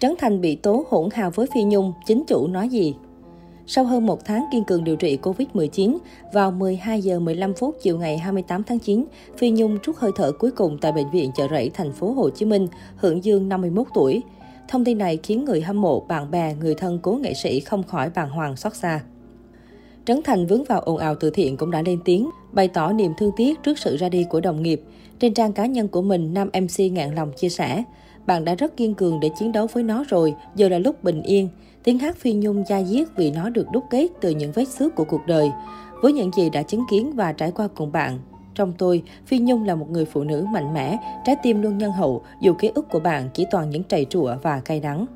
Trấn Thành bị tố hỗn hào với Phi Nhung, chính chủ nói gì? Sau hơn một tháng kiên cường điều trị Covid-19, vào 12 giờ 15 phút chiều ngày 28 tháng 9, Phi Nhung trút hơi thở cuối cùng tại bệnh viện chợ rẫy thành phố Hồ Chí Minh, hưởng dương 51 tuổi. Thông tin này khiến người hâm mộ, bạn bè, người thân cố nghệ sĩ không khỏi bàng hoàng xót xa. Trấn Thành vướng vào ồn ào từ thiện cũng đã lên tiếng, bày tỏ niềm thương tiếc trước sự ra đi của đồng nghiệp. Trên trang cá nhân của mình, nam MC ngạn lòng chia sẻ, bạn đã rất kiên cường để chiến đấu với nó rồi, giờ là lúc bình yên. Tiếng hát Phi Nhung da diết vì nó được đúc kết từ những vết xước của cuộc đời. Với những gì đã chứng kiến và trải qua cùng bạn, trong tôi, Phi Nhung là một người phụ nữ mạnh mẽ, trái tim luôn nhân hậu, dù ký ức của bạn chỉ toàn những trầy trụa và cay đắng.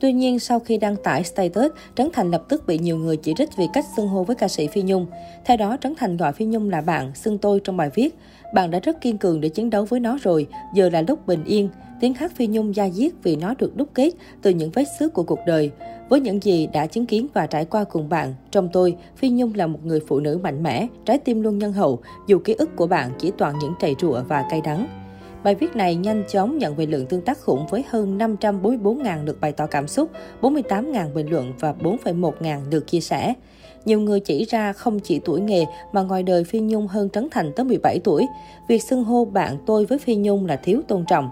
Tuy nhiên, sau khi đăng tải status, Trấn Thành lập tức bị nhiều người chỉ trích vì cách xưng hô với ca sĩ Phi Nhung. Theo đó, Trấn Thành gọi Phi Nhung là bạn, xưng tôi trong bài viết. Bạn đã rất kiên cường để chiến đấu với nó rồi, giờ là lúc bình yên. Tiếng hát Phi Nhung da diết vì nó được đúc kết từ những vết xước của cuộc đời. Với những gì đã chứng kiến và trải qua cùng bạn, trong tôi, Phi Nhung là một người phụ nữ mạnh mẽ, trái tim luôn nhân hậu, dù ký ức của bạn chỉ toàn những trầy rụa và cay đắng. Bài viết này nhanh chóng nhận về lượng tương tác khủng với hơn 544.000 lượt bày tỏ cảm xúc, 48.000 bình luận và 4,1 ngàn lượt chia sẻ. Nhiều người chỉ ra không chỉ tuổi nghề mà ngoài đời Phi Nhung hơn Trấn Thành tới 17 tuổi. Việc xưng hô bạn tôi với Phi Nhung là thiếu tôn trọng.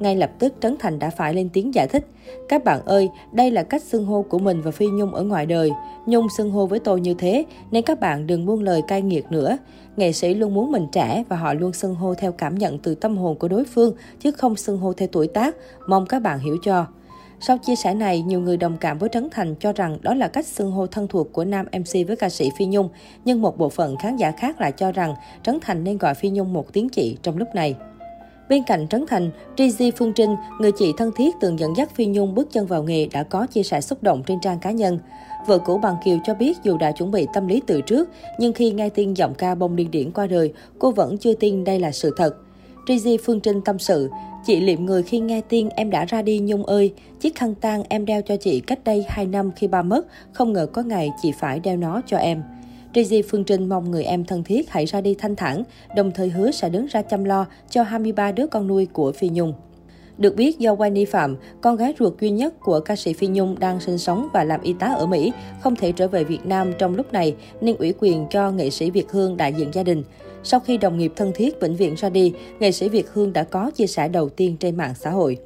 Ngay lập tức Trấn Thành đã phải lên tiếng giải thích. Các bạn ơi, đây là cách xưng hô của mình và Phi Nhung ở ngoài đời. Nhung xưng hô với tôi như thế, nên các bạn đừng buông lời cay nghiệt nữa. Nghệ sĩ luôn muốn mình trẻ và họ luôn xưng hô theo cảm nhận từ tâm hồn của đối phương, chứ không xưng hô theo tuổi tác. Mong các bạn hiểu cho. Sau chia sẻ này, nhiều người đồng cảm với Trấn Thành cho rằng đó là cách xưng hô thân thuộc của nam MC với ca sĩ Phi Nhung, nhưng một bộ phận khán giả khác lại cho rằng Trấn Thành nên gọi Phi Nhung một tiếng chị trong lúc này. Bên cạnh Trấn Thành, Trizy Phương Trinh, người chị thân thiết từng dẫn dắt Phi Nhung bước chân vào nghề đã có chia sẻ xúc động trên trang cá nhân. Vợ cũ Bằng Kiều cho biết dù đã chuẩn bị tâm lý từ trước, nhưng khi nghe tin giọng ca bông điên điển qua đời, cô vẫn chưa tin đây là sự thật. Trizy Phương Trinh tâm sự, chị liệm người khi nghe tin em đã ra đi Nhung ơi, chiếc khăn tang em đeo cho chị cách đây 2 năm khi ba mất, không ngờ có ngày chị phải đeo nó cho em. Trizy Phương Trinh mong người em thân thiết hãy ra đi thanh thản, đồng thời hứa sẽ đứng ra chăm lo cho 23 đứa con nuôi của Phi Nhung. Được biết do Wendy Phạm, con gái ruột duy nhất của ca sĩ Phi Nhung đang sinh sống và làm y tá ở Mỹ, không thể trở về Việt Nam trong lúc này nên ủy quyền cho nghệ sĩ Việt Hương đại diện gia đình. Sau khi đồng nghiệp thân thiết bệnh viện ra đi, nghệ sĩ Việt Hương đã có chia sẻ đầu tiên trên mạng xã hội.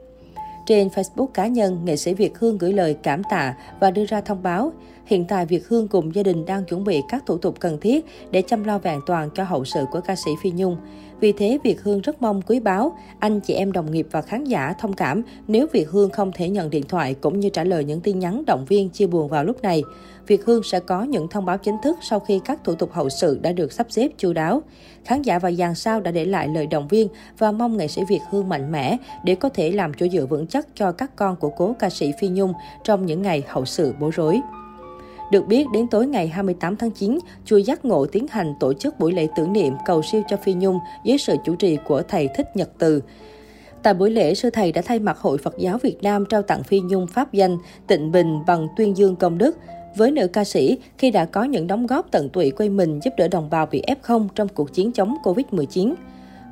Trên Facebook cá nhân, nghệ sĩ Việt Hương gửi lời cảm tạ và đưa ra thông báo. Hiện tại Việt Hương cùng gia đình đang chuẩn bị các thủ tục cần thiết để chăm lo vẹn toàn cho hậu sự của ca sĩ Phi Nhung. Vì thế, Việt Hương rất mong quý báo, anh chị em đồng nghiệp và khán giả thông cảm nếu Việt Hương không thể nhận điện thoại cũng như trả lời những tin nhắn động viên chia buồn vào lúc này. Việt Hương sẽ có những thông báo chính thức sau khi các thủ tục hậu sự đã được sắp xếp chu đáo. Khán giả và dàn sao đã để lại lời động viên và mong nghệ sĩ Việt Hương mạnh mẽ để có thể làm chỗ dựa vững chắc cho các con của cố ca sĩ Phi Nhung trong những ngày hậu sự bối rối. Được biết, đến tối ngày 28 tháng 9, chùa Giác Ngộ tiến hành tổ chức buổi lễ tưởng niệm cầu siêu cho Phi Nhung dưới sự chủ trì của thầy Thích Nhật Từ. Tại buổi lễ, sư thầy đã thay mặt Hội Phật giáo Việt Nam trao tặng Phi Nhung pháp danh Tịnh Bình bằng tuyên dương công đức. Với nữ ca sĩ, khi đã có những đóng góp tận tụy quê mình giúp đỡ đồng bào bị F0 trong cuộc chiến chống Covid-19.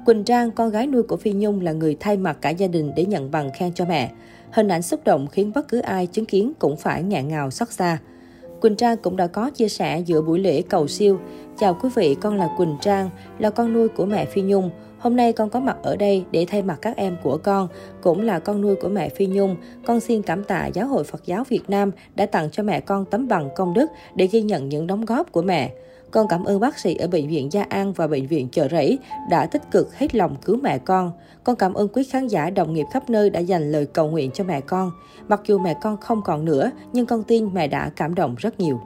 Quỳnh Trang, con gái nuôi của Phi Nhung là người thay mặt cả gia đình để nhận bằng khen cho mẹ. Hình ảnh xúc động khiến bất cứ ai chứng kiến cũng phải ngạn ngào xót xa. Quỳnh Trang cũng đã có chia sẻ giữa buổi lễ cầu siêu. Chào quý vị, con là Quỳnh Trang, là con nuôi của mẹ Phi Nhung. Hôm nay con có mặt ở đây để thay mặt các em của con, cũng là con nuôi của mẹ Phi Nhung. Con xin cảm tạ Giáo hội Phật giáo Việt Nam đã tặng cho mẹ con tấm bằng công đức để ghi nhận những đóng góp của mẹ. Con cảm ơn bác sĩ ở Bệnh viện Gia An và Bệnh viện Chợ Rẫy đã tích cực hết lòng cứu mẹ con. Con cảm ơn quý khán giả đồng nghiệp khắp nơi đã dành lời cầu nguyện cho mẹ con. Mặc dù mẹ con không còn nữa, nhưng con tin mẹ đã cảm động rất nhiều.